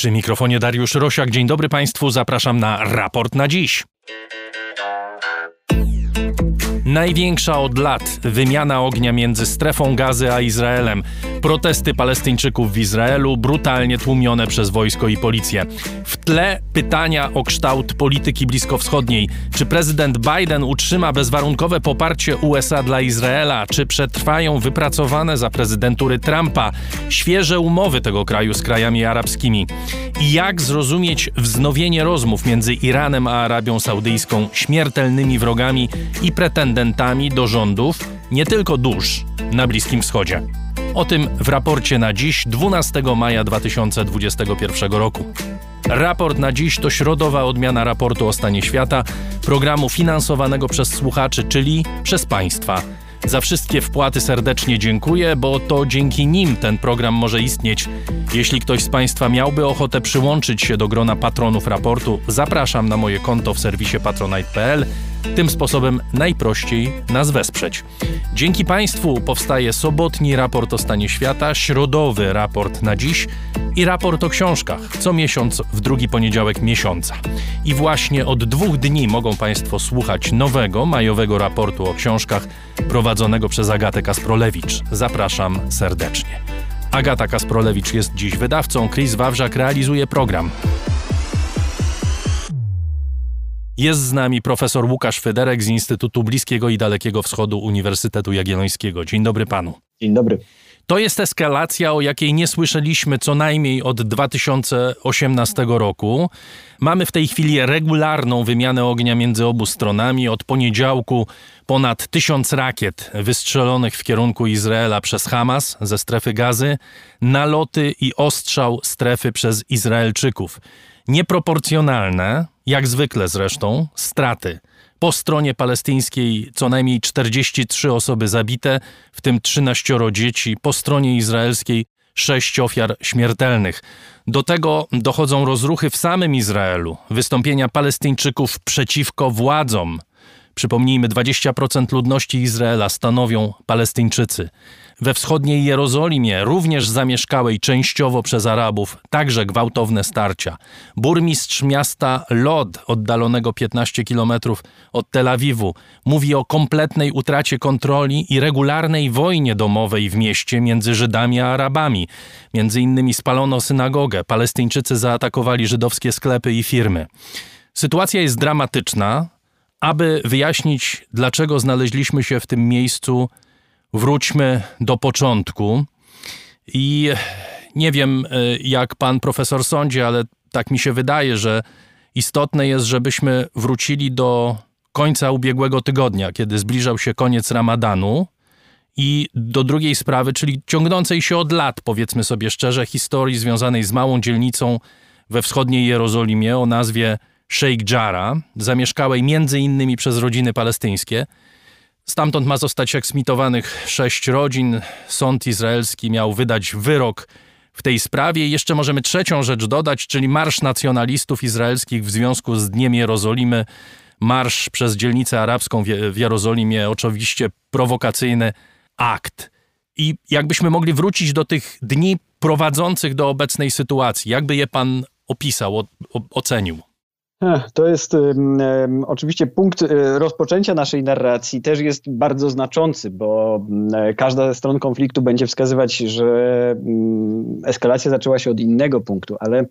Przy mikrofonie Dariusz Rosiak. Dzień dobry Państwu, zapraszam na raport na dziś. Największa od lat wymiana ognia między strefą gazy a Izraelem. Protesty Palestyńczyków w Izraelu brutalnie tłumione przez wojsko i policję. W tle pytania o kształt polityki bliskowschodniej. Czy prezydent Biden utrzyma bezwarunkowe poparcie USA dla Izraela? Czy przetrwają wypracowane za prezydentury Trumpa świeże umowy tego kraju z krajami arabskimi? I jak zrozumieć wznowienie rozmów między Iranem a Arabią Saudyjską, śmiertelnymi wrogami i pretendentami do rządów, nie tylko dusz, na Bliskim Wschodzie? O tym w raporcie na dziś, 12 maja 2021 roku. Raport na dziś to środowa odmiana raportu o stanie świata, programu finansowanego przez słuchaczy, czyli przez państwa. Za wszystkie wpłaty serdecznie dziękuję, bo to dzięki nim ten program może istnieć. Jeśli ktoś z Państwa miałby ochotę przyłączyć się do grona patronów raportu, zapraszam na moje konto w serwisie patronite.pl. Tym sposobem najprościej nas wesprzeć. Dzięki Państwu powstaje sobotni raport o stanie świata, środowy raport na dziś i raport o książkach co miesiąc w drugi poniedziałek miesiąca. I właśnie od dwóch dni mogą Państwo słuchać nowego majowego raportu o książkach prowadzonego przez Agatę Kasprolewicz. Zapraszam serdecznie. Agata Kasprolewicz jest dziś wydawcą, Chris Wawrzak realizuje program. Jest z nami profesor Łukasz Federek z Instytutu Bliskiego i Dalekiego Wschodu Uniwersytetu Jagiellońskiego. Dzień dobry panu. Dzień dobry. To jest eskalacja, o jakiej nie słyszeliśmy co najmniej od 2018 roku. Mamy w tej chwili regularną wymianę ognia między obu stronami. Od poniedziałku ponad tysiąc rakiet wystrzelonych w kierunku Izraela przez Hamas ze strefy gazy, naloty i ostrzał strefy przez Izraelczyków. Nieproporcjonalne, jak zwykle zresztą, straty. Po stronie palestyńskiej co najmniej 43 osoby zabite, w tym 13 dzieci, po stronie izraelskiej 6 ofiar śmiertelnych. Do tego dochodzą rozruchy w samym Izraelu, wystąpienia Palestyńczyków przeciwko władzom. Przypomnijmy, 20% ludności Izraela stanowią Palestyńczycy. We wschodniej Jerozolimie, również zamieszkałej częściowo przez Arabów, także gwałtowne starcia. Burmistrz miasta Lod, oddalonego 15 km od Tel Awiwu, mówi o kompletnej utracie kontroli i regularnej wojnie domowej w mieście między Żydami a Arabami. Między innymi spalono synagogę, Palestyńczycy zaatakowali żydowskie sklepy i firmy. Sytuacja jest dramatyczna. Aby wyjaśnić, dlaczego znaleźliśmy się w tym miejscu, wróćmy do początku. I nie wiem, e, jak pan profesor sądzi, ale tak mi się wydaje, że istotne jest, żebyśmy wrócili do końca ubiegłego tygodnia, kiedy zbliżał się koniec ramadanu. I do drugiej sprawy, czyli ciągnącej się od lat, powiedzmy sobie szczerze, historii związanej z małą dzielnicą we wschodniej Jerozolimie o nazwie Sheikh Jarrah, zamieszkałej między innymi przez rodziny palestyńskie. Stamtąd ma zostać eksmitowanych sześć rodzin. Sąd izraelski miał wydać wyrok w tej sprawie. I jeszcze możemy trzecią rzecz dodać, czyli Marsz Nacjonalistów Izraelskich w związku z Dniem Jerozolimy. Marsz przez dzielnicę arabską w Jerozolimie, oczywiście prowokacyjny akt. I jakbyśmy mogli wrócić do tych dni prowadzących do obecnej sytuacji, jakby je pan opisał, o, o, ocenił? To jest um, oczywiście punkt e, rozpoczęcia naszej narracji też jest bardzo znaczący, bo um, każda ze stron konfliktu będzie wskazywać, że um, eskalacja zaczęła się od innego punktu, ale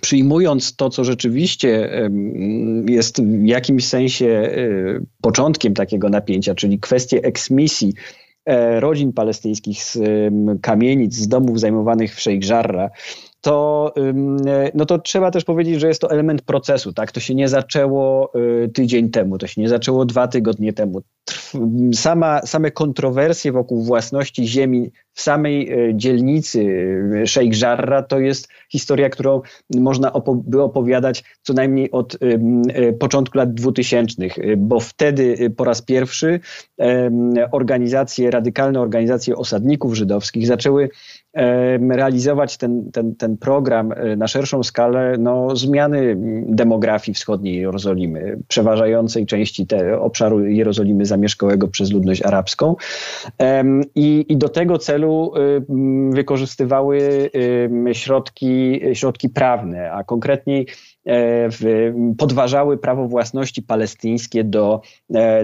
przyjmując to, co rzeczywiście jest w jakimś sensie e, początkiem takiego napięcia, czyli kwestię eksmisji e, rodzin palestyńskich z kamienic, z domów zajmowanych w Jarrah, to, no to trzeba też powiedzieć, że jest to element procesu. Tak? To się nie zaczęło y, tydzień temu, to się nie zaczęło dwa tygodnie temu. Sama, same kontrowersje wokół własności ziemi samej y, dzielnicy y, Sheikh Jarrah to jest historia, którą można opo by opowiadać co najmniej od początku lat 2000, bo wtedy po raz pierwszy organizacje, radykalne organizacje osadników żydowskich zaczęły realizować ten, ten, ten program e, na szerszą skalę no, zmiany demografii wschodniej Jerozolimy, przeważającej części te, obszaru Jerozolimy zamieszkałego przez ludność arabską. I, I do tego celu celu wykorzystywały środki, środki prawne, a konkretniej podważały prawo własności palestyńskie do,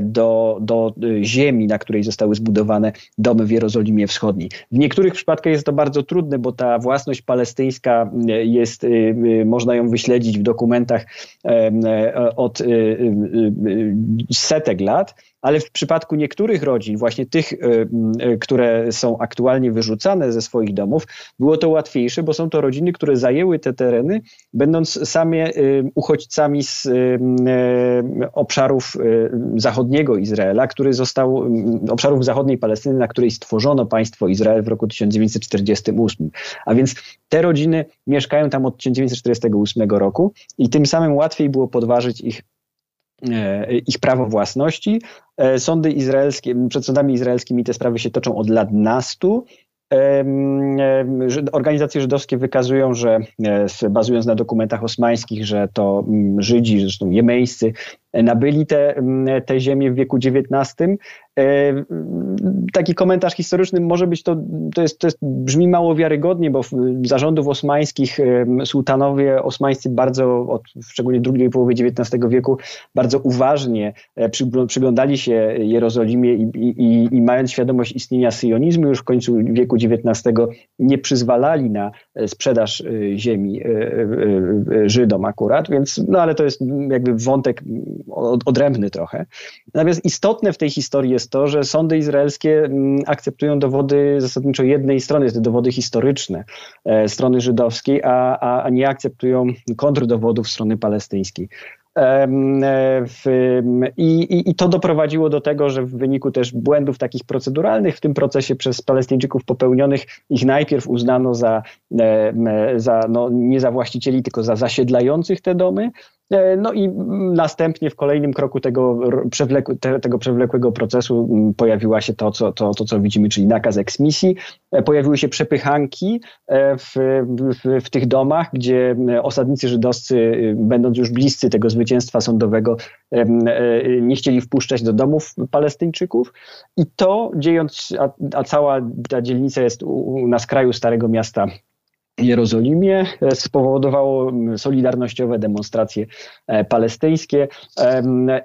do, do ziemi, na której zostały zbudowane domy w Jerozolimie Wschodniej. W niektórych przypadkach jest to bardzo trudne, bo ta własność palestyńska jest, można ją wyśledzić w dokumentach od setek lat, ale w przypadku niektórych rodzin, właśnie tych, e, e, które są aktualnie wyrzucane ze swoich domów, było to łatwiejsze, bo są to rodziny, które zajęły te tereny, będąc sami e, uchodźcami z obszarów zachodniego Izraela, który został, obszarów zachodniej Palestyny, na której stworzono państwo Izrael w roku 1948. A więc te rodziny mieszkają tam od 1948 roku i tym samym łatwiej było podważyć ich ich prawo własności, E, sądy izraelskie, przed sądami izraelskimi te sprawy się toczą od lat nastu. Organizacje żydowskie wykazują, że e, bazując na dokumentach osmańskich, że to Żydzi, zresztą jemeńscy, nabyli te, mm, te ziemię w wieku XIX. E, taki komentarz historyczny może być to, to, jest, to jest, brzmi mało wiarygodnie, bo zarządów osmańskich sułtanowie osmańscy bardzo, od szczególnie drugiej połowy XIX wieku, bardzo uważnie e, przyglądali się Jerozolimie i, i, i mając świadomość istnienia syjonizmu już w końcu wieku XIX nie przyzwalali na e, sprzedaż ziemi Żydom akurat, więc no ale to jest jakby wątek odrębny trochę. Natomiast istotne w tej historii jest to, że sądy izraelskie mm, akceptują dowody zasadniczo jednej strony, te dowody historyczne e, strony żydowskiej, a, a, a nie akceptują kontrdowodów strony palestyńskiej. E, I, I, to doprowadziło do tego, że w wyniku też błędów takich proceduralnych w tym procesie przez Palestyńczyków popełnionych, ich najpierw uznano za, za no, nie za właścicieli, tylko za zasiedlających te domy, E, no i następnie w kolejnym kroku tego, tego przewlekłego procesu pojawiła się to co, to, to, co widzimy, czyli nakaz eksmisji. E, pojawiły się przepychanki e, w, w, w tych domach, gdzie osadnicy żydowscy, będąc już bliscy tego zwycięstwa sądowego, nie chcieli wpuszczać do domów Palestyńczyków. I to dziejąc, a, a cała ta dzielnica jest u, na skraju Starego Miasta Jerozolimie e, spowodowało solidarnościowe demonstracje e, palestyńskie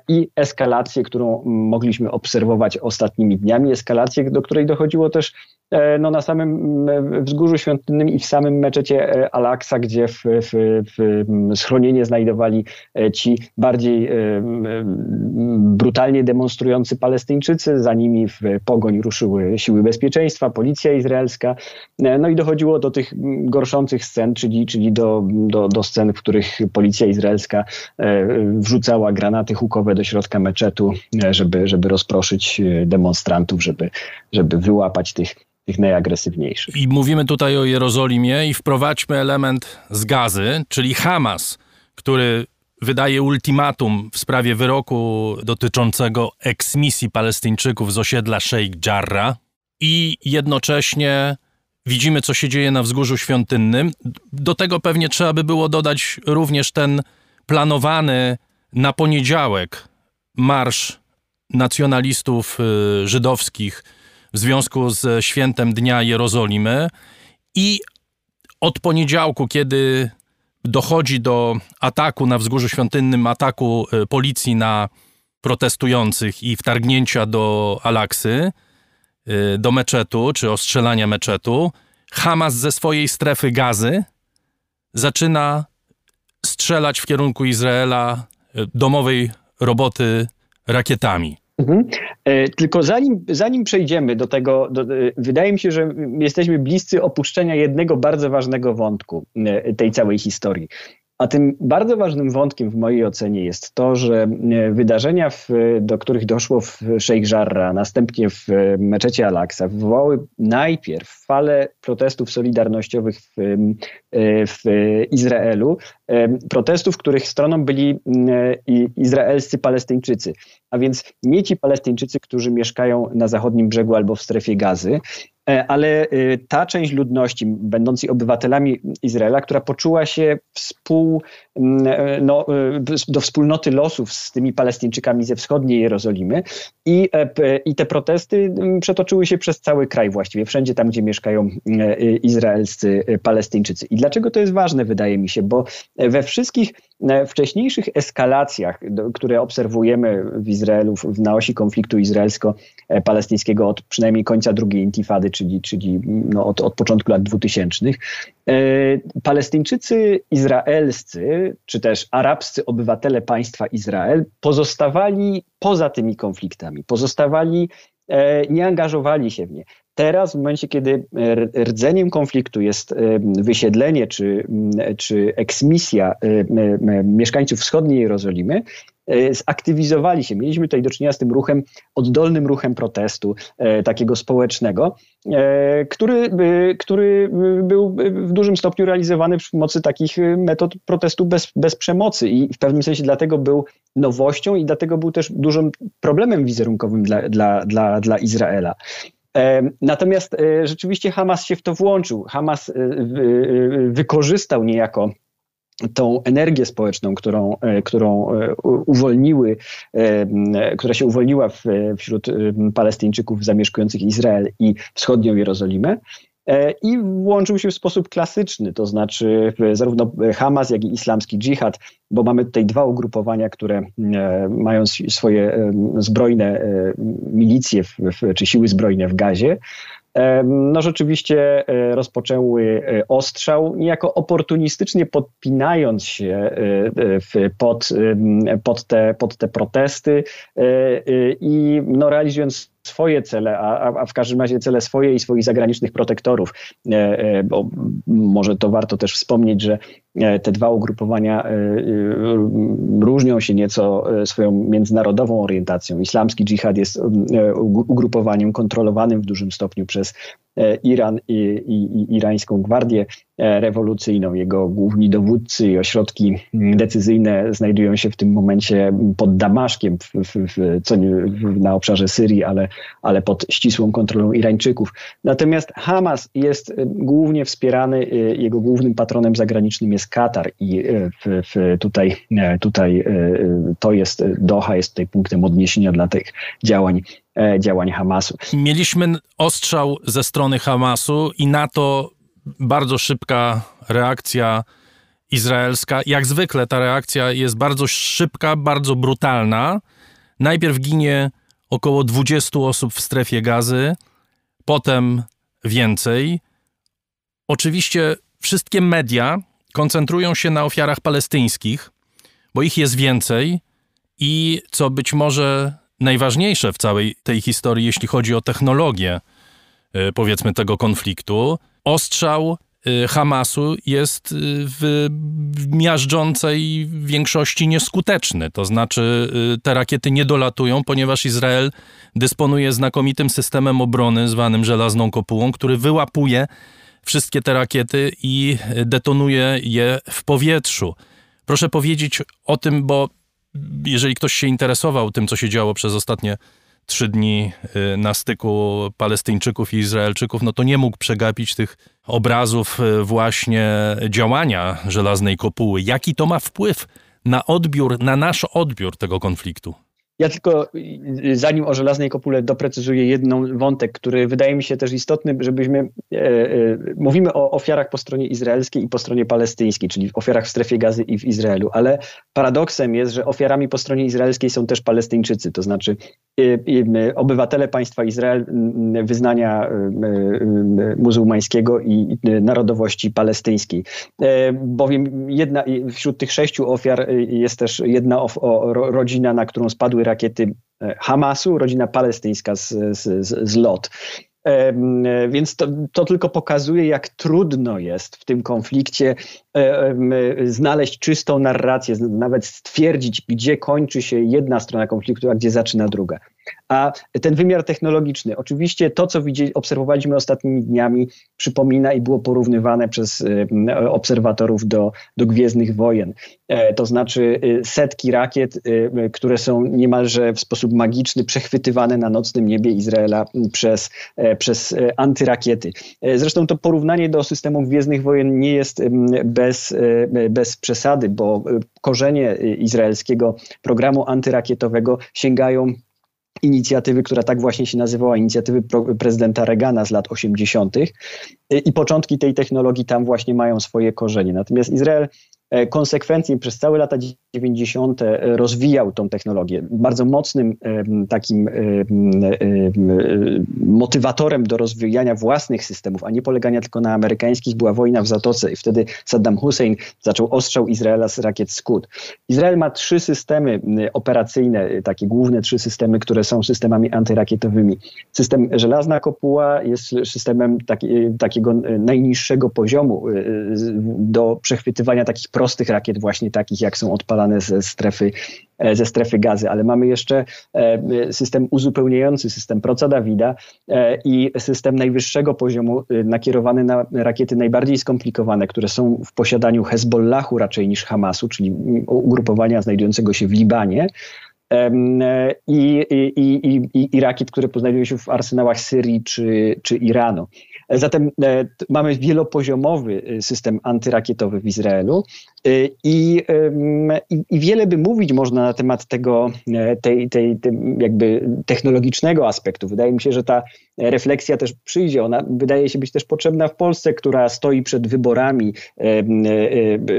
i eskalację, którą mogliśmy obserwować ostatnimi dniami, eskalację, do której dochodziło też e, no, na samym wzgórzu świątynnym i w samym meczecie Al-Aqsa, gdzie w, w, w schronienie znajdowali ci bardziej brutalnie demonstrujący Palestyńczycy, za nimi w pogoń ruszyły siły bezpieczeństwa, policja izraelska, no i dochodziło do tych gorszących scen, czyli, czyli do, do, do scen, w których policja izraelska e, wrzucała granaty hukowe do środka meczetu, e, żeby, żeby rozproszyć e, demonstrantów, żeby, żeby wyłapać tych, tych najagresywniejszych. I mówimy tutaj o Jerozolimie i wprowadźmy element z gazy, czyli Hamas, który wydaje ultimatum w sprawie wyroku dotyczącego eksmisji Palestyńczyków z osiedla Sheikh Jarrah i jednocześnie Widzimy, co się dzieje na wzgórzu świątynnym. Do tego pewnie trzeba by było dodać również ten planowany na poniedziałek marsz nacjonalistów y, żydowskich w związku z świętem Dnia Jerozolimy. I od poniedziałku, kiedy dochodzi do ataku na wzgórzu świątynnym, ataku y, policji na protestujących i wtargnięcia do Alaksy, do meczetu, czy ostrzelania meczetu, Hamas ze swojej strefy gazy zaczyna strzelać w kierunku Izraela y, domowej roboty rakietami. Mhm. E, tylko zanim, zanim przejdziemy do tego, do, e, wydaje mi się, że jesteśmy bliscy opuszczenia jednego bardzo ważnego wątku e, tej całej historii. A tym bardzo ważnym wątkiem w mojej ocenie jest to, że e, wydarzenia, w, do których doszło w Sheikh Jarrah, następnie w e, meczecie Al-Aqsa, wywołały najpierw falę protestów solidarnościowych w, e, w Izraelu, protestów, których stroną byli izraelscy Palestyńczycy, a więc nie ci Palestyńczycy, którzy mieszkają na zachodnim brzegu albo w strefie gazy, ale ta część ludności, będącej obywatelami Izraela, która poczuła się współ, no, do wspólnoty losów z tymi Palestyńczykami ze wschodniej Jerozolimy i, i te protesty przetoczyły się przez cały kraj właściwie, wszędzie tam, gdzie mieszkają izraelscy Palestyńczycy. I dlaczego to jest ważne, wydaje mi się, bo we wszystkich wcześniejszych eskalacjach, które obserwujemy w Izraelu na osi konfliktu izraelsko-palestyńskiego od przynajmniej końca drugiej intifady, czyli, czyli no od, od początku lat 2000, e, Palestyńczycy izraelscy, czy też arabscy obywatele państwa Izrael pozostawali poza tymi konfliktami, pozostawali e, nie angażowali się w nie. Teraz, w momencie, kiedy rdzeniem konfliktu jest wysiedlenie czy, czy eksmisja mieszkańców wschodniej Jerozolimy, e, zaktywizowali się. Mieliśmy tutaj do czynienia z tym ruchem, oddolnym ruchem protestu, e, takiego społecznego, e, który, który był w dużym stopniu realizowany przy pomocy takich metod protestu bez, bez przemocy i w pewnym sensie dlatego był nowością i dlatego był też dużym problemem wizerunkowym dla, dla, dla, dla Izraela. Natomiast e, rzeczywiście Hamas się w to włączył. Hamas e, wykorzystał niejako tą energię społeczną, którą, e, którą uwolniły, która się uwolniła wśród Palestyńczyków zamieszkujących Izrael i wschodnią Jerozolimę, E, i włączył się w sposób klasyczny, to znaczy zarówno Hamas, jak i islamski dżihad, bo mamy tutaj dwa ugrupowania, które e, mają swoje e, zbrojne milicje czy siły zbrojne w Gazie. No rzeczywiście rozpoczęły ostrzał, niejako oportunistycznie podpinając się pod, pod, te, pod te protesty i no realizując swoje cele, a, a w każdym razie cele swoje i swoich zagranicznych protektorów. E, e, bo może to warto też wspomnieć, że e, te dwa ugrupowania różnią się nieco swoją międzynarodową orientacją. Islamski dżihad jest ugrupowaniem kontrolowanym w dużym stopniu przez Iran i, i, i irańską gwardię rewolucyjną. Jego główni dowódcy i ośrodki decyzyjne znajdują się w tym momencie pod Damaszkiem, w, w, w, nie, na obszarze Syrii, ale ale pod ścisłą kontrolą Irańczyków. Natomiast Hamas jest y, głównie wspierany, jego głównym patronem zagranicznym jest Katar i tutaj, tutaj to jest, Doha jest tutaj punktem odniesienia dla tych działań e, działań Hamasu. Mieliśmy ostrzał ze strony Hamasu i na to bardzo szybka reakcja izraelska. Jak zwykle ta reakcja jest bardzo szybka, bardzo brutalna. Najpierw ginie około 20 osób w strefie gazy, potem więcej. Oczywiście wszystkie media koncentrują się na ofiarach palestyńskich, bo ich jest więcej i co być może najważniejsze w całej tej historii, jeśli chodzi o technologię, y, powiedzmy, tego konfliktu, ostrzał Y, Hamasu jest y, w miażdżącej większości nieskuteczny. To znaczy, te rakiety nie dolatują, ponieważ Izrael dysponuje znakomitym systemem obrony zwanym żelazną kopułą, który wyłapuje wszystkie te rakiety i detonuje je w powietrzu. Proszę powiedzieć o tym, bo jeżeli ktoś się interesował tym, co się działo przez ostatnie trzy dni y, na styku Palestyńczyków i Izraelczyków, no to nie mógł przegapić tych obrazów y, właśnie działania żelaznej kopuły. Jaki to ma wpływ na odbiór, na nasz odbiór tego konfliktu? Ja tylko zanim o żelaznej kopule doprecyzuję jedną wątek, który wydaje mi się też istotny, żebyśmy e, e, mówimy o ofiarach po stronie izraelskiej i po stronie palestyńskiej, czyli ofiarach w strefie gazy i w Izraelu, ale paradoksem jest, że ofiarami po stronie izraelskiej są też Palestyńczycy, to znaczy obywatele państwa Izrael wyznania muzułmańskiego i narodowości palestyńskiej. Bowiem jedna, wśród tych sześciu ofiar jest też jedna rodzina, na którą spadły rakiety e, Hamasu, rodzina palestyńska z, z, z LOT. Więc to, to, tylko pokazuje, jak trudno jest w tym konflikcie e, znaleźć czystą narrację, nawet stwierdzić, gdzie kończy się jedna strona konfliktu, a gdzie zaczyna druga. A ten wymiar technologiczny, oczywiście to, co widzieli, obserwowaliśmy ostatnimi dniami, przypomina i było porównywane przez obserwatorów do, do Gwiezdnych Wojen. E, to znaczy y, setki rakiet, y, które są niemalże w sposób magiczny przechwytywane na nocnym niebie Izraela przez, e, przez e, antyrakiety. Zresztą to porównanie do systemu Gwiezdnych Wojen nie jest bez, bez przesady, bo korzenie izraelskiego programu antyrakietowego sięgają inicjatywy, która tak właśnie się nazywała, inicjatywy prezydenta Reagana z lat 80. I początki tej technologii tam właśnie mają swoje korzenie. Natomiast Izrael E, konsekwencje przez całe lata 90. E, rozwijał tą technologię. Bardzo mocnym takim motywatorem do rozwijania własnych systemów, a nie polegania tylko na amerykańskich, była wojna w Zatoce i wtedy Saddam Hussein zaczął ostrzał Izraela z rakiet Scud. Izrael ma trzy systemy operacyjne, takie główne trzy systemy, które są systemami antyrakietowymi. System Żelazna Kopuła jest systemem taki, takiego najniższego poziomu do przechwytywania takich prostych rakiet, właśnie takich, jak są odpalane ze strefy, e, ze strefy gazy, ale mamy jeszcze e, system uzupełniający, system Proca Dawida e, i system najwyższego poziomu nakierowany na rakiety najbardziej skomplikowane, które są w posiadaniu Hezbollahu raczej niż Hamasu, czyli ugrupowania znajdującego się w Libanie. I, i, i, i, rakiet, które znajdują się w arsenałach Syrii czy, czy Iranu. Zatem mamy wielopoziomowy system antyrakietowy w Izraelu, Y, I, i, wiele by mówić można na temat tego, e, tej, tej, tej, jakby technologicznego aspektu. Wydaje mi się, że ta refleksja też przyjdzie. Ona wydaje się być też potrzebna w Polsce, która stoi przed wyborami e,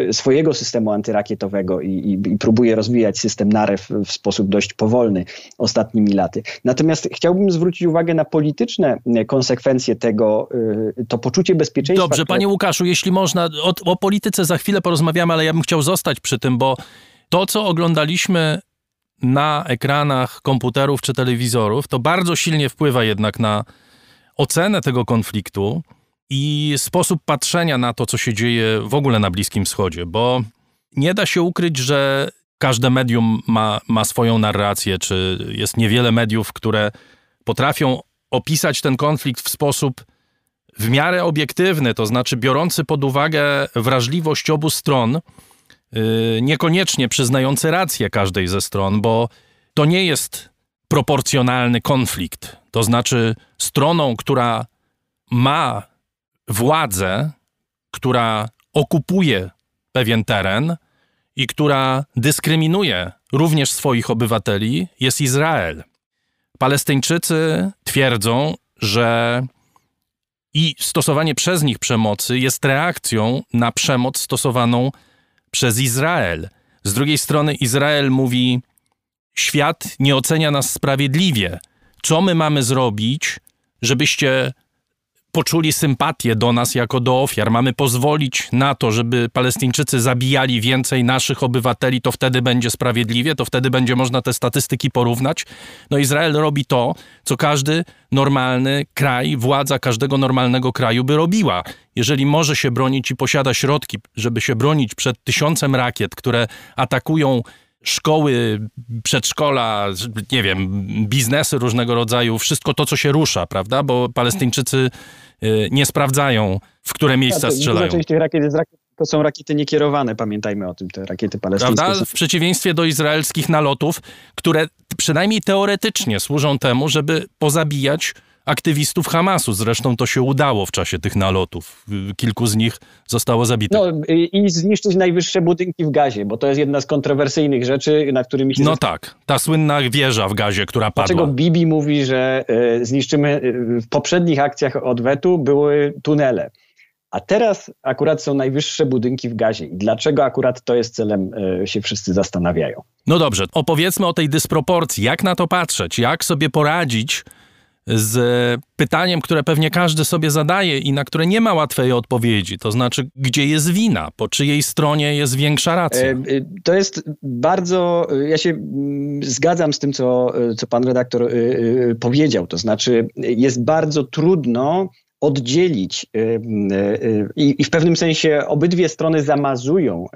e, swojego systemu antyrakietowego i, i, i próbuje rozwijać system NAREW w sposób dość powolny ostatnimi laty. Natomiast chciałbym zwrócić uwagę na polityczne konsekwencje tego, to poczucie bezpieczeństwa. Dobrze, panie Łukaszu, jeśli można, o, o polityce za chwilę porozmawiamy ale ja bym chciał zostać przy tym, bo to, co oglądaliśmy na ekranach komputerów czy telewizorów, to bardzo silnie wpływa jednak na ocenę tego konfliktu i sposób patrzenia na to, co się dzieje w ogóle na Bliskim Wschodzie, bo nie da się ukryć, że każde medium ma, ma swoją narrację, czy jest niewiele mediów, które potrafią opisać ten konflikt w sposób w miarę obiektywny, to znaczy biorący pod uwagę wrażliwość obu stron, yy, niekoniecznie przyznający rację każdej ze stron, bo to nie jest proporcjonalny konflikt. To znaczy, stroną, która ma władzę, która okupuje pewien teren i która dyskryminuje również swoich obywateli, jest Izrael. Palestyńczycy twierdzą, że i stosowanie przez nich przemocy jest reakcją na przemoc stosowaną przez Izrael. Z drugiej strony, Izrael mówi: Świat nie ocenia nas sprawiedliwie. Co my mamy zrobić, żebyście poczuli sympatię do nas jako do ofiar. Mamy pozwolić na to, żeby Palestyńczycy zabijali więcej naszych obywateli, to wtedy będzie sprawiedliwie, to wtedy będzie można te statystyki porównać. No Izrael robi to, co każdy normalny kraj, władza każdego normalnego kraju by robiła. Jeżeli może się bronić i posiada środki, żeby się bronić przed tysiącem rakiet, które atakują szkoły, przedszkola, nie wiem, biznesy różnego rodzaju, wszystko to, co się rusza, prawda? Bo Palestyńczycy y, nie sprawdzają, w które miejsca strzelają. Część tych rakiet jest rakiet, to są rakiety niekierowane, pamiętajmy o tym, te rakiety palestyńskie. Prawda? W przeciwieństwie do izraelskich nalotów, które przynajmniej teoretycznie służą temu, żeby pozabijać aktywistów Hamasu. Zresztą to się udało w czasie tych nalotów. Kilku z nich zostało zabitych. No i zniszczyć najwyższe budynki w gazie, bo to jest jedna z kontrowersyjnych rzeczy, na którymi się... No tak, ta słynna wieża w gazie, która padła. Dlaczego Bibi mówi, że y, zniszczymy... Y, w poprzednich akcjach odwetu były tunele. A teraz akurat są najwyższe budynki w gazie. I dlaczego akurat to jest celem, y, się wszyscy zastanawiają. No dobrze, opowiedzmy o tej dysproporcji. Jak na to patrzeć? Jak sobie poradzić z pytaniem, które pewnie każdy sobie zadaje i na które nie ma łatwej odpowiedzi. To znaczy, gdzie jest wina? Po czyjej stronie jest większa racja? E, e, to jest bardzo. Ja się mm, zgadzam z tym, co, co pan redaktor e, powiedział. To znaczy, jest bardzo trudno oddzielić i w pewnym sensie obydwie strony zamazują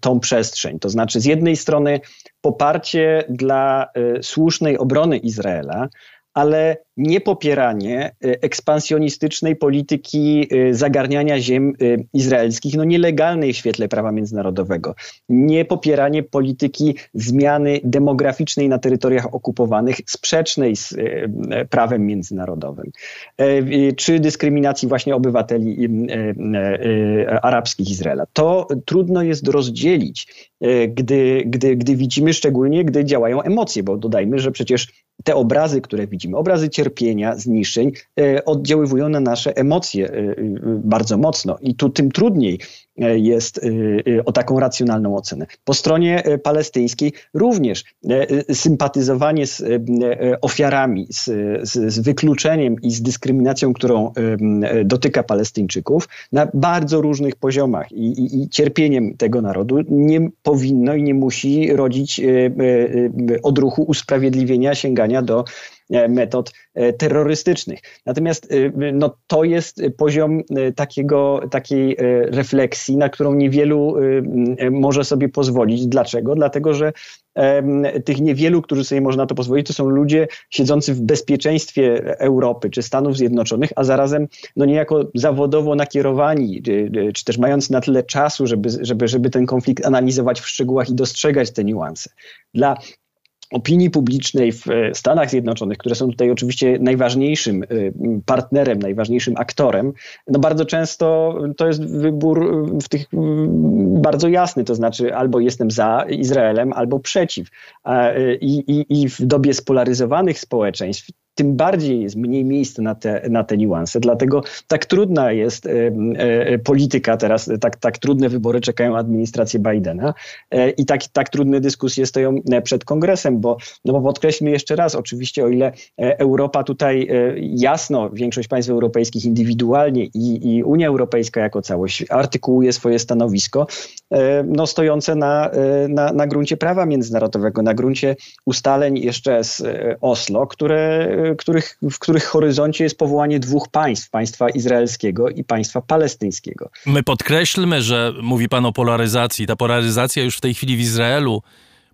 tą przestrzeń. To znaczy, z jednej strony poparcie dla słusznej obrony Izraela, ale nie popieranie y, ekspansjonistycznej polityki y, zagarniania ziem y, izraelskich, no nielegalnej w świetle prawa międzynarodowego, nie popieranie polityki zmiany demograficznej na terytoriach okupowanych, sprzecznej z prawem międzynarodowym, czy dyskryminacji właśnie obywateli arabskich Izraela. To trudno jest rozdzielić, gdy, gdy, gdy widzimy, szczególnie gdy działają emocje, bo dodajmy, że przecież te obrazy, które widzimy, obrazy cierpienia, zniszczeń, e, oddziaływują na nasze emocje e, e, bardzo mocno. I tu tym trudniej jest o taką racjonalną ocenę. Po stronie palestyńskiej również sympatyzowanie z ofiarami, z, z, z, wykluczeniem i z dyskryminacją, którą dotyka Palestyńczyków na bardzo różnych poziomach i, i, i cierpieniem tego narodu nie powinno i nie musi rodzić odruchu usprawiedliwienia, sięgania do E, metod e, terrorystycznych. Natomiast e, no, to jest poziom takiego, takiej refleksji, na którą niewielu może sobie pozwolić. Dlaczego? Dlatego, że tych niewielu, którzy sobie można to pozwolić, to są ludzie siedzący w bezpieczeństwie Europy czy Stanów Zjednoczonych, a zarazem no niejako zawodowo nakierowani, czy, czy też mając na tyle czasu, żeby, żeby, żeby ten konflikt analizować w szczegółach i dostrzegać te niuanse. Dla opinii publicznej w e, Stanach Zjednoczonych, które są tutaj oczywiście najważniejszym e, partnerem, najważniejszym aktorem, no bardzo często to jest wybór w tych bardzo jasny, to znaczy albo jestem za Izraelem, albo przeciw. E, I, i, i w dobie spolaryzowanych społeczeństw tym bardziej jest mniej miejsca na te, na te niuanse. Dlatego tak trudna jest e, e, polityka teraz, tak, tak trudne wybory czekają administrację Bidena e, i tak, tak trudne dyskusje stoją przed kongresem, bo, no bo podkreślmy jeszcze raz, oczywiście o ile Europa tutaj jasno, większość państw europejskich indywidualnie i, i Unia Europejska jako całość artykułuje swoje stanowisko, no stojące na, na, na gruncie prawa międzynarodowego, na gruncie ustaleń jeszcze z Oslo, które których, w których horyzoncie jest powołanie dwóch państw, państwa izraelskiego i państwa palestyńskiego. My podkreślmy, że mówi pan o polaryzacji. Ta polaryzacja już w tej chwili w Izraelu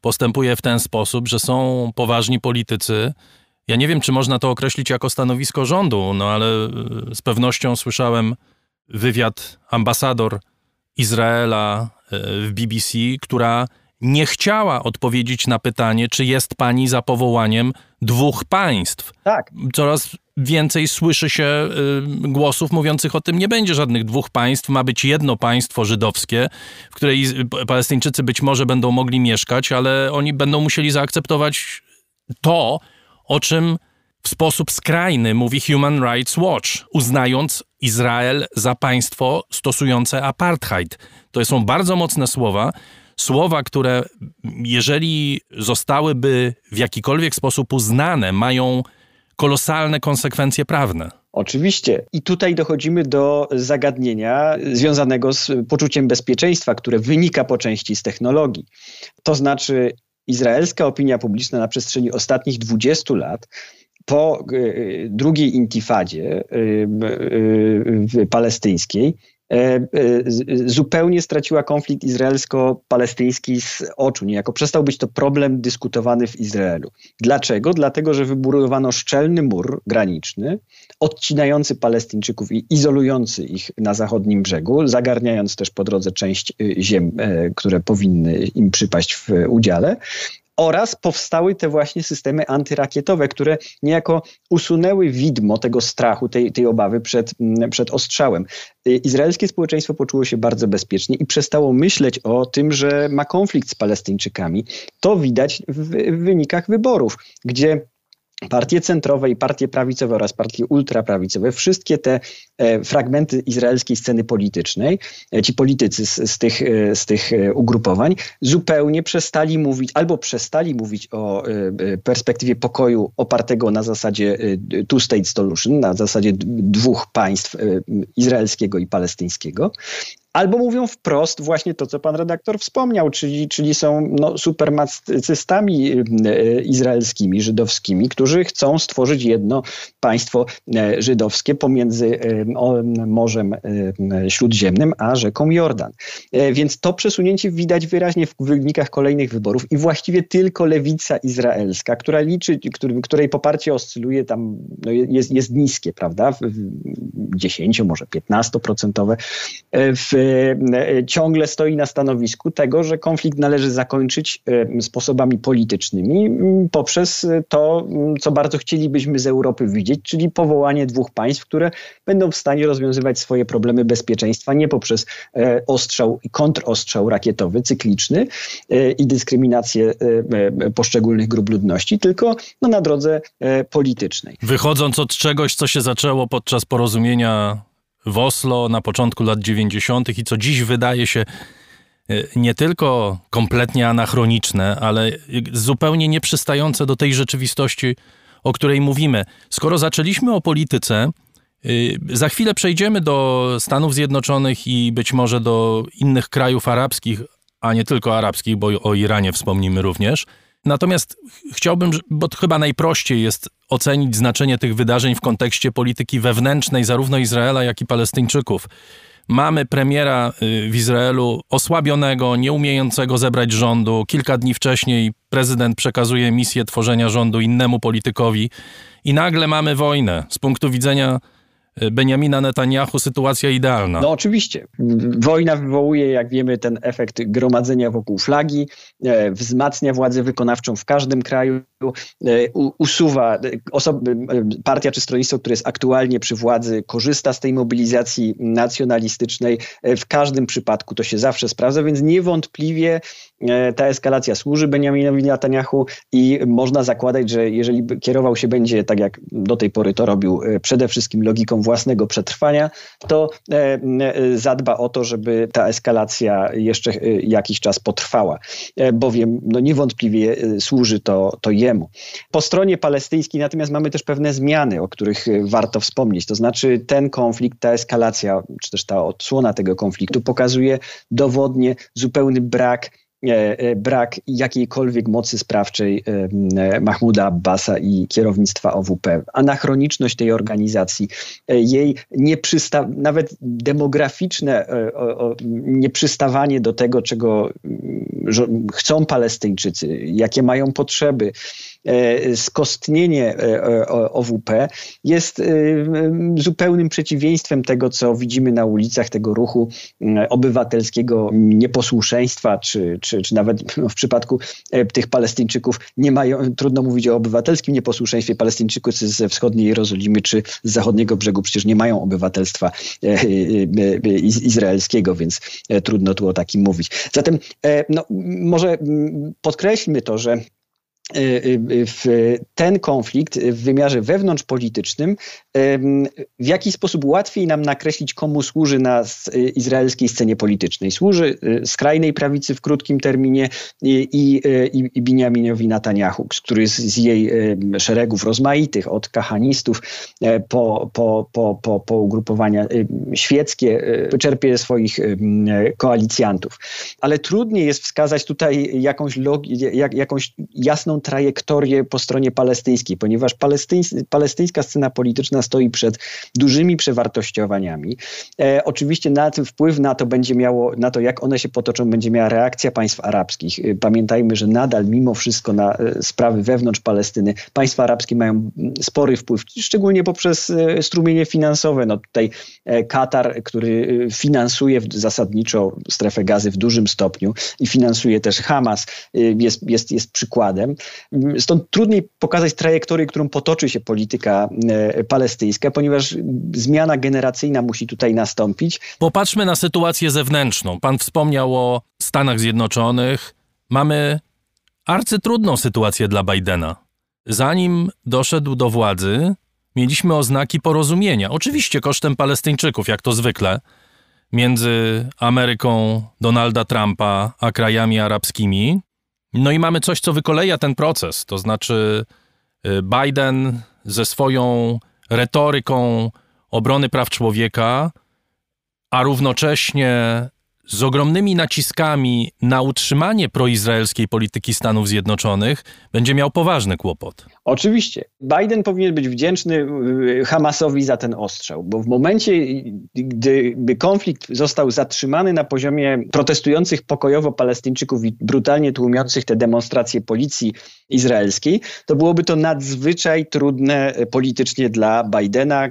postępuje w ten sposób, że są poważni politycy. Ja nie wiem, czy można to określić jako stanowisko rządu, no ale e, z pewnością słyszałem wywiad ambasador Izraela e, w BBC, która nie chciała odpowiedzieć na pytanie, czy jest pani za powołaniem dwóch państw. Tak. Coraz więcej słyszy się y, głosów mówiących o tym, nie będzie żadnych dwóch państw, ma być jedno państwo żydowskie, w której Palestyńczycy być może będą mogli mieszkać, ale oni będą musieli zaakceptować to, o czym w sposób skrajny mówi Human Rights Watch, uznając Izrael za państwo stosujące apartheid. To są bardzo mocne słowa, słowa, które jeżeli zostałyby w jakikolwiek sposób uznane, mają kolosalne konsekwencje prawne. Oczywiście. I tutaj dochodzimy do zagadnienia związanego z poczuciem bezpieczeństwa, które wynika po części z technologii. To znaczy, izraelska opinia publiczna na przestrzeni ostatnich 20 lat po y, drugiej intifadzie palestyńskiej E, e, zupełnie straciła konflikt izraelsko-palestyński z oczu. Niejako przestał być to problem dyskutowany w Izraelu. Dlaczego? Dlatego, że wybudowano szczelny mur graniczny, odcinający Palestyńczyków i izolujący ich na zachodnim brzegu, zagarniając też po drodze część y, ziem, e, które powinny im przypaść w udziale oraz powstały te właśnie systemy antyrakietowe, które niejako usunęły widmo tego strachu, tej, tej obawy przed, mm, przed ostrzałem. Y, izraelskie społeczeństwo poczuło się bardzo bezpiecznie i przestało myśleć o tym, że ma konflikt z Palestyńczykami. To widać w, w wynikach wyborów, gdzie partie centrowe i partie prawicowe oraz partie ultraprawicowe, wszystkie te e, fragmenty izraelskiej sceny politycznej, e, ci politycy z, z, tych, e, z tych ugrupowań zupełnie przestali mówić, albo przestali mówić o perspektywie pokoju opartego na zasadzie two-state solution, na zasadzie dwóch państw, izraelskiego i palestyńskiego, albo mówią wprost właśnie to, co pan redaktor wspomniał, czyli, czyli są no, supermacystami izraelskimi, żydowskimi, którzy chcą stworzyć jedno państwo żydowskie pomiędzy Morzem Śródziemnym a rzeką Jordan. Więc to przesunięcie widać wyraźnie w wynikach kolejnych wyborów i właściwie tylko lewica izraelska, która liczy, której poparcie oscyluje tam, no jest, jest niskie, prawda, 10, może 15%, e, w, e, ciągle stoi na stanowisku tego, że konflikt należy zakończyć e, sposobami politycznymi poprzez to, co bardzo chcielibyśmy z Europy widzieć, czyli powołanie dwóch państw, które będą w stanie rozwiązywać swoje problemy bezpieczeństwa nie poprzez ostrzał i kontrostrzał rakietowy, cykliczny i dyskryminację poszczególnych grup ludności, tylko no, na drodze politycznej. Wychodząc od czegoś, co się zaczęło podczas porozumienia w Oslo na początku lat 90. i co dziś wydaje się e, nie tylko kompletnie anachroniczne, ale zupełnie nieprzystające do tej rzeczywistości, o której mówimy. Skoro zaczęliśmy o polityce, e, za chwilę przejdziemy do Stanów Zjednoczonych i być może do innych krajów arabskich, a nie tylko arabskich, bo o Iranie wspomnimy również. Natomiast chciałbym, bo chyba najprościej jest ocenić znaczenie tych wydarzeń w kontekście polityki wewnętrznej zarówno Izraela, jak i Palestyńczyków. Mamy premiera y, w Izraelu osłabionego, nieumiejącego zebrać rządu. Kilka dni wcześniej prezydent przekazuje misję tworzenia rządu innemu politykowi i nagle mamy wojnę. Z punktu widzenia Benjamina Netanyahu sytuacja idealna. No oczywiście. Wojna wywołuje, jak wiemy, ten efekt gromadzenia wokół flagi, e, wzmacnia władzę wykonawczą w każdym kraju, usuwa osoby, partia czy stronnictwo, które jest aktualnie przy władzy, korzysta z tej mobilizacji nacjonalistycznej. E, w każdym przypadku to się zawsze sprawdza, więc niewątpliwie ta eskalacja służy Benjaminowi Netanyahu i można zakładać, że jeżeli kierował się będzie, tak jak do tej pory to robił, przede wszystkim logiką własnego przetrwania, to e, e, zadba o to, żeby ta eskalacja jeszcze e, jakiś czas potrwała, bowiem no niewątpliwie służy to, to jemu. Po stronie palestyńskiej natomiast mamy też pewne zmiany, o których warto wspomnieć. To znaczy ten konflikt, ta eskalacja, czy też ta odsłona tego konfliktu pokazuje dowodnie zupełny brak E, e, brak jakiejkolwiek mocy sprawczej e, Mahmuda Abbasa i kierownictwa OWP. Anachroniczność tej organizacji, jej nieprzysta nawet demograficzne nieprzystawanie do tego, czego chcą Palestyńczycy, jakie mają potrzeby, E, skostnienie e, e, OWP jest zupełnym przeciwieństwem tego, co widzimy na ulicach, tego ruchu obywatelskiego nieposłuszeństwa, czy, czy, czy nawet w przypadku tych Palestyńczyków nie mają, trudno mówić o obywatelskim nieposłuszeństwie. Palestyńczycy ze wschodniej Jerozolimy czy z zachodniego brzegu przecież nie mają obywatelstwa izraelskiego, więc trudno tu o takim mówić. Zatem no, może podkreślmy to, że ten konflikt w wymiarze wewnątrzpolitycznym w jaki sposób łatwiej nam nakreślić, komu służy na izraelskiej scenie politycznej. Służy y, skrajnej prawicy w krótkim terminie i, i, i Binjaminowi Netanyahu, który z, z jej szeregów rozmaitych, od kahanistów e, po, po, po, po, po ugrupowania świeckie, czerpie swoich koalicjantów. Ale trudniej jest wskazać tutaj jakąś, jak, jakąś jasną trajektorię po stronie palestyńskiej, ponieważ palestyńska scena polityczna stoi przed dużymi przewartościowaniami. E, oczywiście na tym wpływ na to będzie miało, na to jak one się potoczą, będzie miała reakcja państw arabskich. E, pamiętajmy, że nadal mimo wszystko na e, sprawy wewnątrz Palestyny państwa arabskie mają spory wpływ, szczególnie poprzez e, strumienie finansowe. No tutaj Katar, który finansuje zasadniczo strefę gazy w dużym stopniu i finansuje też Hamas, jest, jest, jest przykładem. Stąd trudniej pokazać trajektorię, którą potoczy się polityka e, palestyńska, ponieważ zmiana generacyjna musi tutaj nastąpić. Popatrzmy na sytuację zewnętrzną. Pan wspomniał o Stanach Zjednoczonych. Mamy arcytrudną sytuację dla Bidena. Zanim doszedł do władzy, mieliśmy oznaki porozumienia. Oczywiście kosztem Palestyńczyków, jak to zwykle, między Ameryką Donalda Trumpa a krajami arabskimi. No i mamy coś, co wykoleja ten proces. To znaczy, y, Biden ze swoją retoryką obrony praw człowieka a równocześnie z ogromnymi naciskami na utrzymanie proizraelskiej polityki Stanów Zjednoczonych będzie miał poważny kłopot. Oczywiście. Biden powinien być wdzięczny y, Hamasowi za ten ostrzał, bo w momencie, gdyby konflikt został zatrzymany na poziomie protestujących pokojowo Palestyńczyków i brutalnie tłumiących te demonstracje policji izraelskiej, to byłoby to nadzwyczaj trudne y, politycznie dla Bidena.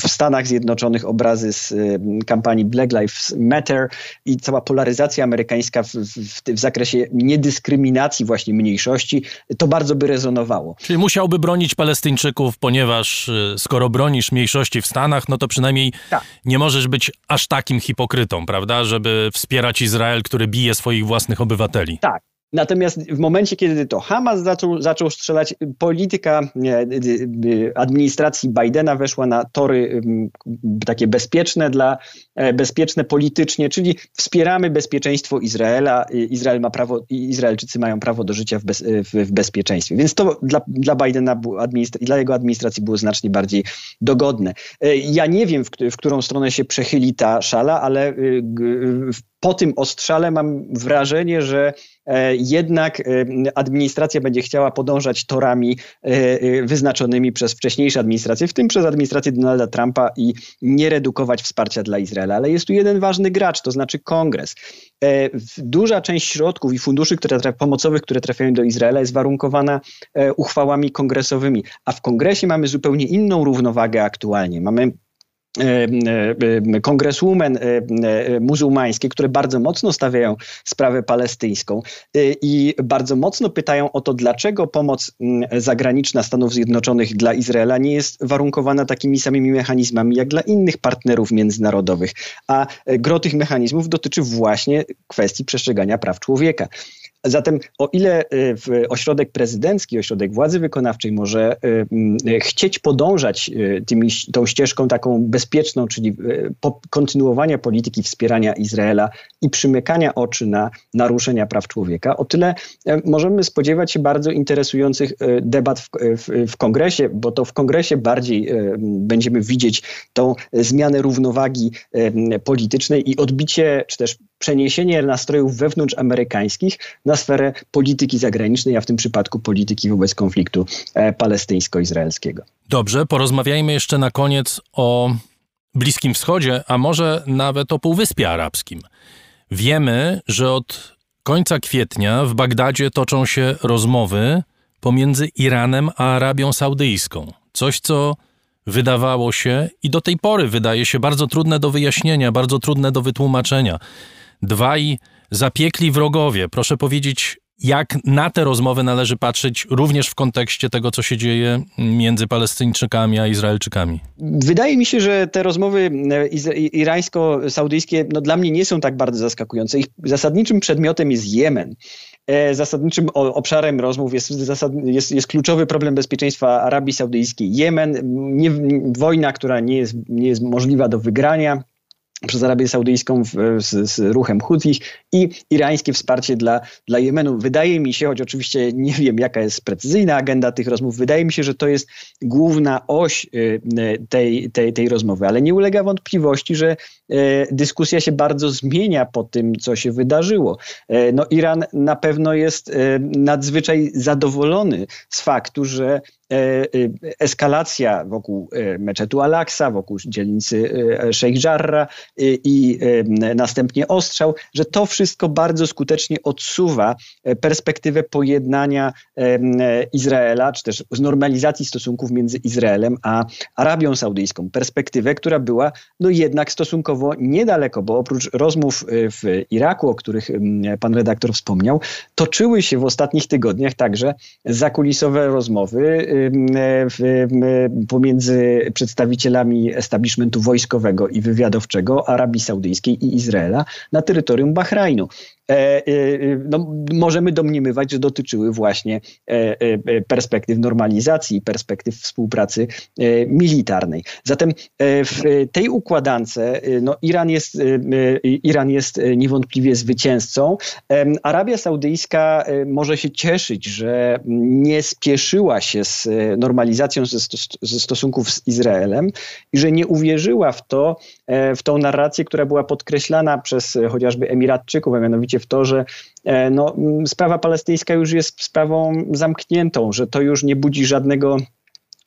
W Stanach Zjednoczonych obrazy z y, kampanii Black Lives Matter i cała polaryzacja amerykańska w, w, w zakresie niedyskryminacji właśnie mniejszości, to bardzo by rezonowało. Czyli musiałby bronić Palestyńczyków, ponieważ y, skoro bronisz mniejszości w Stanach, no to przynajmniej tak. nie możesz być aż takim hipokrytą, prawda, żeby wspierać Izrael, który bije swoich własnych obywateli. Tak. Natomiast w momencie, kiedy to Hamas zaczął, zaczął strzelać, polityka administracji Bidena weszła na tory takie bezpieczne dla, e, bezpieczne politycznie, czyli wspieramy bezpieczeństwo Izraela. Izrael ma prawo, Izraelczycy mają prawo do życia w, bez, w, w bezpieczeństwie. Więc to dla, dla Bidena i dla jego administracji było znacznie bardziej dogodne. E, ja nie wiem, w, w którą stronę się przechyli ta szala, ale po tym ostrzale mam wrażenie, że e, jednak e, administracja będzie chciała podążać torami e, wyznaczonymi przez wcześniejsze administracje, w tym przez administrację Donalda Trumpa i nie redukować wsparcia dla Izraela. Ale jest tu jeden ważny gracz, to znaczy kongres. Duża część środków i funduszy które pomocowych, które trafiają do Izraela, jest warunkowana uchwałami kongresowymi, a w kongresie mamy zupełnie inną równowagę aktualnie. Mamy E, e, kongreswomen e, muzułmańskie, które bardzo mocno stawiają sprawę palestyńską i bardzo mocno pytają o to, dlaczego pomoc zagraniczna Stanów Zjednoczonych dla Izraela nie jest warunkowana takimi samymi mechanizmami jak dla innych partnerów międzynarodowych. A gro tych mechanizmów dotyczy właśnie kwestii przestrzegania praw człowieka. Zatem o ile y, ośrodek prezydencki, ośrodek władzy wykonawczej może y, y, chcieć podążać tymi, tą ścieżką taką bezpieczną, czyli kontynuowania polityki wspierania Izraela i przymykania oczy na naruszenia praw człowieka, o tyle możemy spodziewać się bardzo interesujących debat w, w, w kongresie, bo to w kongresie bardziej będziemy widzieć tą zmianę równowagi politycznej i odbicie, czy też przeniesienie nastrojów wewnątrzamerykańskich na sferę polityki zagranicznej, a w tym przypadku polityki wobec konfliktu e, palestyńsko-izraelskiego. Dobrze, porozmawiajmy jeszcze na koniec o Bliskim Wschodzie, a może nawet o Półwyspie Arabskim. Wiemy, że od końca kwietnia w Bagdadzie toczą się rozmowy pomiędzy Iranem a Arabią Saudyjską. Coś, co wydawało się i do tej pory wydaje się bardzo trudne do wyjaśnienia, bardzo trudne do wytłumaczenia dwaj zapiekli wrogowie. Proszę powiedzieć, jak na te rozmowy należy patrzeć również w kontekście tego, co się dzieje między Palestyńczykami a Izraelczykami? Wydaje mi się, że te rozmowy e, irańsko-saudyjskie no, dla mnie nie są tak bardzo zaskakujące. Ich zasadniczym przedmiotem jest Jemen. E, zasadniczym obszarem rozmów jest, jest, jest kluczowy problem bezpieczeństwa Arabii Saudyjskiej. Jemen, nie, wojna, która nie jest, nie jest możliwa do wygrania przez Arabię Saudyjską w, z, z, ruchem Houthich i irańskie wsparcie dla, dla Jemenu. Wydaje mi się, choć oczywiście nie wiem jaka jest precyzyjna agenda tych rozmów, wydaje mi się, że to jest główna oś y, tej, tej, tej rozmowy, ale nie ulega wątpliwości, że y, dyskusja się bardzo zmienia po tym, co się wydarzyło. Y, no, Iran na pewno jest nadzwyczaj zadowolony z faktu, że eskalacja wokół e, meczetu Al-Aqsa, wokół dzielnicy Sheikh Jarrah i następnie ostrzał, że to wszystko bardzo skutecznie odsuwa perspektywę pojednania Izraela, czy też normalizacji stosunków między Izraelem a Arabią Saudyjską. Perspektywę, która była no jednak stosunkowo niedaleko, bo oprócz rozmów w Iraku, o których pan redaktor wspomniał, toczyły się w ostatnich tygodniach także zakulisowe rozmowy pomiędzy przedstawicielami establishmentu wojskowego i wywiadowczego Arabii Saudyjskiej i Izraela na terytorium Bahrajnu. E, e, no, możemy domniemywać, że dotyczyły właśnie e, perspektyw normalizacji, perspektyw współpracy militarnej. Zatem w tej układance no, Iran, jest, Iran jest niewątpliwie zwycięzcą. Arabia Saudyjska może się cieszyć, że nie spieszyła się z z normalizacją ze, ze stosunków z Izraelem i że nie uwierzyła w to, w tą narrację, która była podkreślana przez chociażby Emiratczyków, a mianowicie w to, że no, sprawa palestyńska już jest sprawą zamkniętą, że to już nie budzi żadnego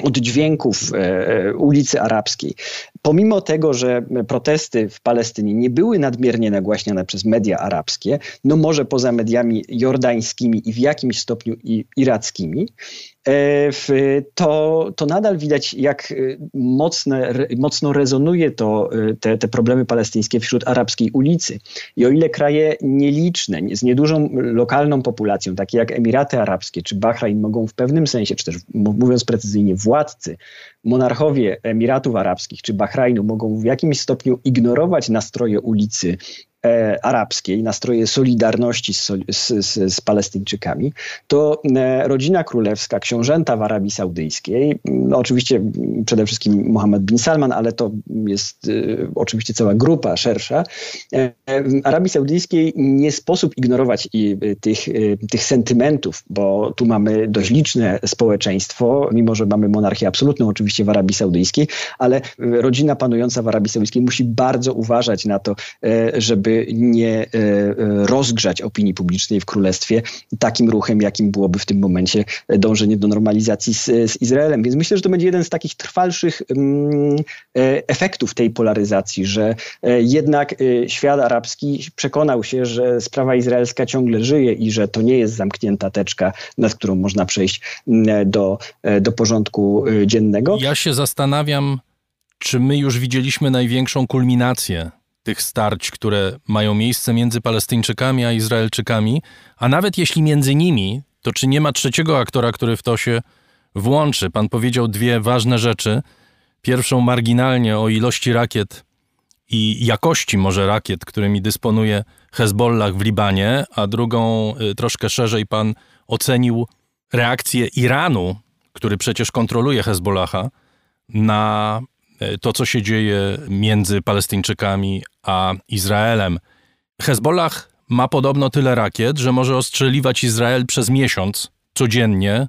oddźwięków e, ulicy Arabskiej. Pomimo tego, że protesty w Palestynie nie były nadmiernie nagłaśniane przez media arabskie, no może poza mediami jordańskimi i w jakimś stopniu irackimi, E, to, to nadal widać, jak e, mocne, mocno rezonuje to, e, te, te problemy palestyńskie wśród arabskiej ulicy. I o ile kraje nieliczne, z niedużą lokalną populacją, takie jak Emiraty Arabskie czy Bahrain, mogą w pewnym sensie, czy też mówiąc precyzyjnie, władcy, monarchowie Emiratów Arabskich czy Bahrajnu mogą w jakimś stopniu ignorować nastroje ulicy e, arabskiej, nastroje solidarności z, z, z, z Palestyńczykami, to e, rodzina królewska, książęta w Arabii Saudyjskiej, no oczywiście przede wszystkim Mohammed bin Salman, ale to jest e, oczywiście cała grupa szersza, e, w Arabii Saudyjskiej nie sposób ignorować i, e, tych, e, tych sentymentów, bo tu mamy dość liczne społeczeństwo, mimo że mamy monarchię absolutną oczywiście w Arabii Saudyjskiej, ale rodzina panująca w Arabii Saudyjskiej musi bardzo uważać na to, żeby nie e, e, rozgrzać opinii publicznej w królestwie takim ruchem, jakim byłoby w tym momencie dążenie do normalizacji z, z Izraelem. Więc myślę, że to będzie jeden z takich trwalszych mm, e, efektów tej polaryzacji, że jednak świat arabski przekonał się, że sprawa izraelska ciągle żyje i że to nie jest zamknięta teczka, nad którą można przejść mm, do, do porządku dziennego. Ja się zastanawiam, czy my już widzieliśmy największą kulminację tych starć, które mają miejsce między Palestyńczykami a Izraelczykami, a nawet jeśli między nimi, to czy nie ma trzeciego aktora, który w to się włączy? Pan powiedział dwie ważne rzeczy. Pierwszą marginalnie o ilości rakiet i jakości może rakiet, którymi dysponuje Hezbollah w Libanie, a drugą y, troszkę szerzej pan ocenił reakcję Iranu, który przecież kontroluje Hezbollaha, na to, co się dzieje między Palestyńczykami a Izraelem. Hezbollah ma podobno tyle rakiet, że może ostrzeliwać Izrael przez miesiąc codziennie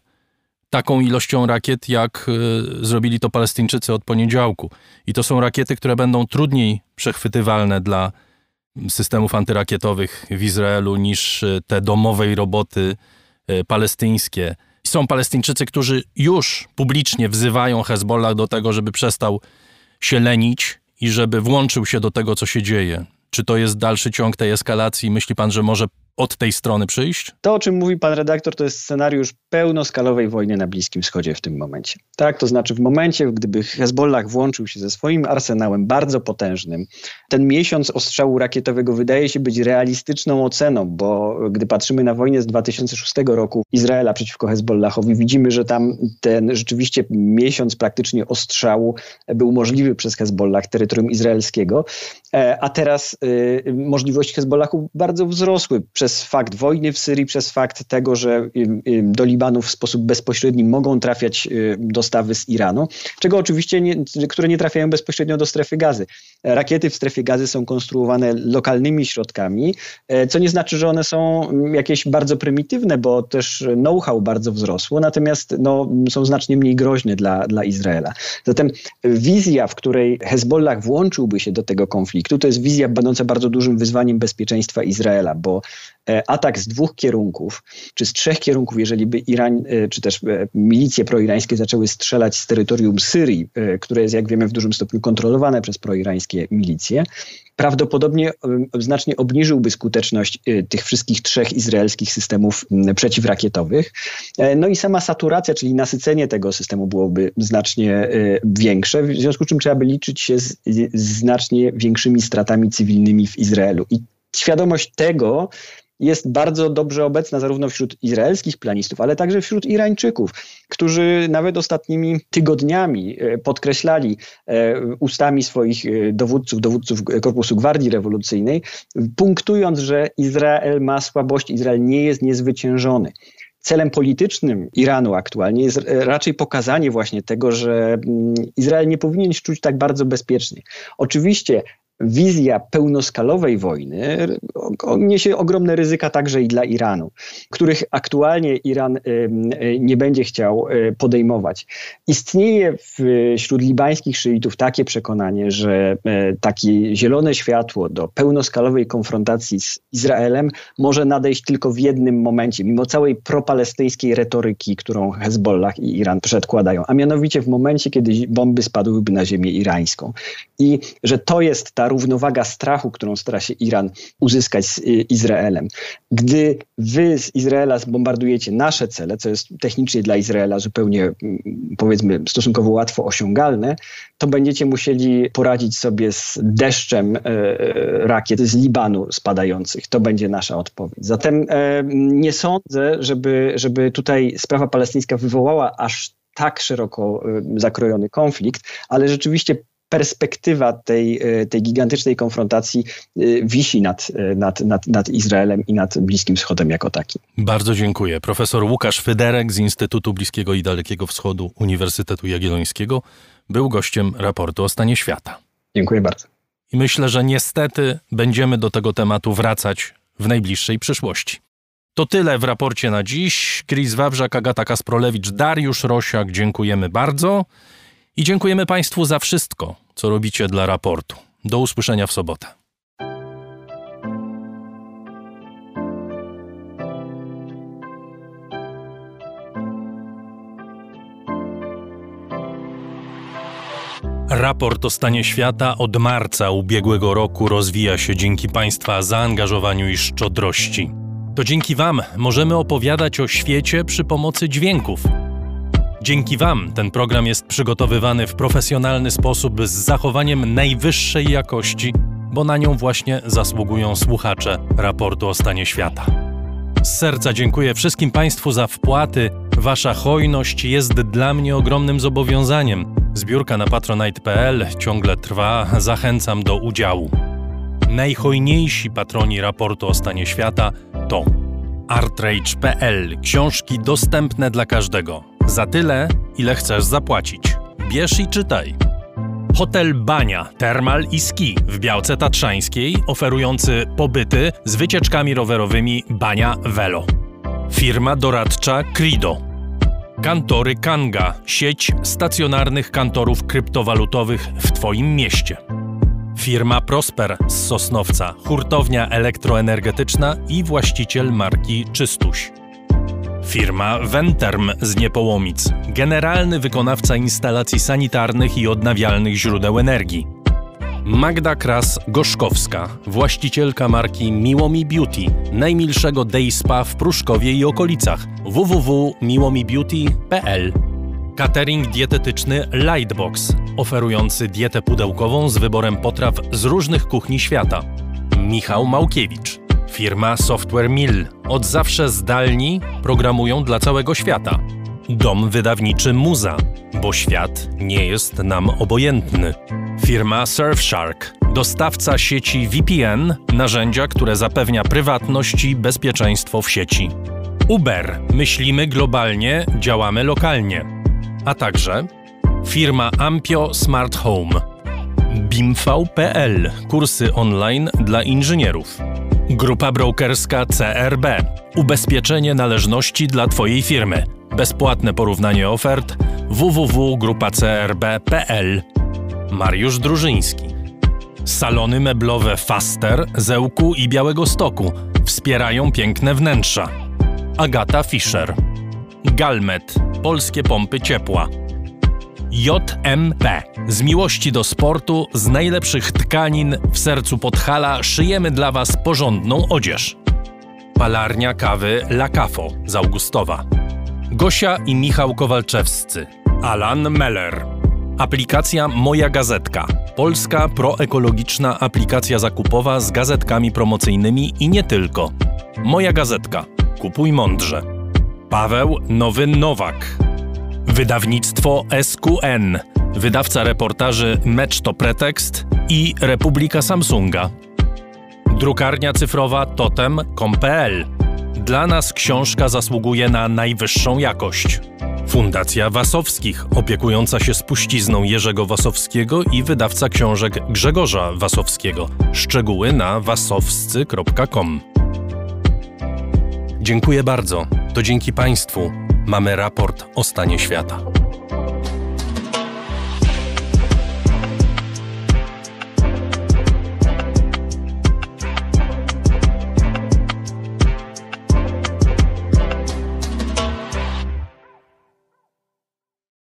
taką ilością rakiet, jak y, zrobili to Palestyńczycy od poniedziałku. I to są rakiety, które będą trudniej przechwytywalne dla systemów antyrakietowych w Izraelu niż e, te domowej roboty palestyńskie. Są Palestyńczycy, którzy już publicznie wzywają Hezbollah do tego, żeby przestał się lenić i żeby włączył się do tego, co się dzieje. Czy to jest dalszy ciąg tej eskalacji? Myśli pan, że może od tej strony przyjść? To, o czym mówi pan redaktor, to jest scenariusz pełnoskalowej wojny na Bliskim Wschodzie w tym momencie. Tak, to znaczy w momencie, gdyby Hezbollah włączył się ze swoim arsenałem bardzo potężnym, ten miesiąc ostrzału rakietowego wydaje się być realistyczną oceną, bo gdy patrzymy na wojnę z 2006 roku Izraela przeciwko Hezbollahowi, widzimy, że tam ten rzeczywiście miesiąc praktycznie ostrzału był możliwy przez Hezbollah, terytorium izraelskiego, e, a teraz y, możliwości Hezbollahu bardzo wzrosły przez fakt wojny w Syrii, przez fakt tego, że do Libanu w sposób bezpośredni mogą trafiać y, dostawy z Iranu, czego oczywiście nie, które nie trafiają bezpośrednio do strefy gazy. Rakiety w strefie gazy są konstruowane lokalnymi środkami, e, co nie znaczy, że one są jakieś bardzo prymitywne, bo też know-how bardzo wzrosło, natomiast no, są znacznie mniej groźne dla, dla Izraela. Zatem wizja, w której Hezbollah włączyłby się do tego konfliktu, to jest wizja będąca bardzo dużym wyzwaniem bezpieczeństwa Izraela, bo E, atak z dwóch kierunków, czy z trzech kierunków, jeżeli by Iran, e, czy też e, milicje proirańskie zaczęły strzelać z terytorium Syrii, które jest, jak wiemy, w dużym stopniu kontrolowane przez proirańskie milicje, prawdopodobnie znacznie obniżyłby skuteczność tych wszystkich trzech izraelskich systemów przeciwrakietowych. No i sama saturacja, czyli nasycenie tego systemu byłoby znacznie większe, w związku z czym trzeba by liczyć się z znacznie większymi stratami cywilnymi w Izraelu. I świadomość tego jest bardzo dobrze obecna zarówno wśród izraelskich planistów, ale także wśród Irańczyków, którzy nawet ostatnimi tygodniami e, podkreślali e, ustami swoich e, dowódców, dowódców Korpusu Gwardii Rewolucyjnej, punktując, że Izrael ma słabość, Izrael nie jest niezwyciężony celem politycznym Iranu aktualnie jest raczej pokazanie właśnie tego, że mm, Izrael nie powinien się czuć tak bardzo bezpiecznie. Oczywiście wizja pełnoskalowej wojny niesie ogromne ryzyka także i dla Iranu, których aktualnie Iran nie będzie chciał podejmować. Istnieje wśród libańskich szyitów takie przekonanie, że takie zielone światło do pełnoskalowej konfrontacji z Izraelem może nadejść tylko w jednym momencie, mimo całej propalestyńskiej retoryki, którą Hezbollah i Iran przedkładają, a mianowicie w momencie, kiedy bomby spadłyby na ziemię irańską. I że to jest ta równowaga strachu, którą stara się Iran uzyskać z y, Izraelem. Gdy wy z Izraela zbombardujecie nasze cele, co jest technicznie dla Izraela zupełnie, mm, powiedzmy, stosunkowo łatwo osiągalne, to będziecie musieli poradzić sobie z deszczem e, rakiet z Libanu spadających. To będzie nasza odpowiedź. Zatem e, nie sądzę, żeby, żeby tutaj sprawa palestyńska wywołała aż tak szeroko zakrojony konflikt, ale rzeczywiście perspektywa tej, tej gigantycznej konfrontacji wisi nad, nad, nad, nad Izraelem i nad Bliskim Wschodem jako taki. Bardzo dziękuję. Profesor Łukasz Fyderek z Instytutu Bliskiego i Dalekiego Wschodu Uniwersytetu Jagiellońskiego był gościem raportu o stanie świata. Dziękuję bardzo. I myślę, że niestety będziemy do tego tematu wracać w najbliższej przyszłości. To tyle w raporcie na dziś. Chris Wawrzak, Agata Kasprolewicz, Dariusz Rosiak, dziękujemy bardzo. I dziękujemy Państwu za wszystko, co robicie dla raportu. Do usłyszenia w sobotę. Raport o stanie świata od marca ubiegłego roku rozwija się dzięki Państwa zaangażowaniu i szczodrości. To dzięki Wam możemy opowiadać o świecie przy pomocy dźwięków. Dzięki Wam ten program jest przygotowywany w profesjonalny sposób z zachowaniem najwyższej jakości, bo na nią właśnie zasługują słuchacze raportu o stanie świata. Z serca dziękuję wszystkim Państwu za wpłaty. Wasza hojność jest dla mnie ogromnym zobowiązaniem. Zbiórka na patronite.pl ciągle trwa, zachęcam do udziału. Najhojniejsi patroni raportu o stanie świata to artrage.pl książki dostępne dla każdego. Za tyle, ile chcesz zapłacić. Bierz i czytaj. Hotel Bania, Termal i Ski w Białce Tatrzańskiej, oferujący pobyty z wycieczkami rowerowymi Bania Velo. Firma doradcza Crido Kantory Kanga, sieć stacjonarnych kantorów kryptowalutowych w Twoim mieście. Firma Prosper z Sosnowca, hurtownia elektroenergetyczna i właściciel marki Czystuś. Firma Venterm z Niepołomic, generalny wykonawca instalacji sanitarnych i odnawialnych źródeł energii. Magda Kras-Gorzkowska, właścicielka marki Miłomi Beauty, najmilszego day spa w Pruszkowie i okolicach www.miłomibeauty.pl Catering dietetyczny Lightbox, oferujący dietę pudełkową z wyborem potraw z różnych kuchni świata. Michał Małkiewicz, firma Software Mill, od zawsze zdalni programują dla całego świata. Dom wydawniczy Muza, bo świat nie jest nam obojętny. Firma Surfshark, dostawca sieci VPN, narzędzia, które zapewnia prywatność i bezpieczeństwo w sieci. Uber, myślimy globalnie, działamy lokalnie. A także firma Ampio Smart Home. BIMV.pl, kursy online dla inżynierów. Grupa brokerska CRB, ubezpieczenie należności dla Twojej firmy. Bezpłatne porównanie ofert www.grupacrb.pl Mariusz Drużyński. Salony meblowe Faster, Zełku i Białego Stoku wspierają piękne wnętrza. Agata Fischer. Galmet. Polskie pompy ciepła. JMP. Z miłości do sportu, z najlepszych tkanin w sercu Podhala szyjemy dla Was porządną odzież. Palarnia kawy La Cafo z Augustowa. Gosia i Michał Kowalczewscy. Alan Meller. Aplikacja Moja Gazetka. Polska proekologiczna aplikacja zakupowa z gazetkami promocyjnymi i nie tylko. Moja Gazetka. Kupuj mądrze. Paweł Nowy Nowak. Wydawnictwo SQN. Wydawca reportaży Mecz to Pretekst i Republika Samsunga. Drukarnia cyfrowa totem.com.pl. Dla nas książka zasługuje na najwyższą jakość. Fundacja Wasowskich, opiekująca się spuścizną Jerzego Wasowskiego i wydawca książek Grzegorza Wasowskiego. Szczegóły na wasowscy.com. Dziękuję bardzo. To dzięki Państwu mamy raport o stanie świata.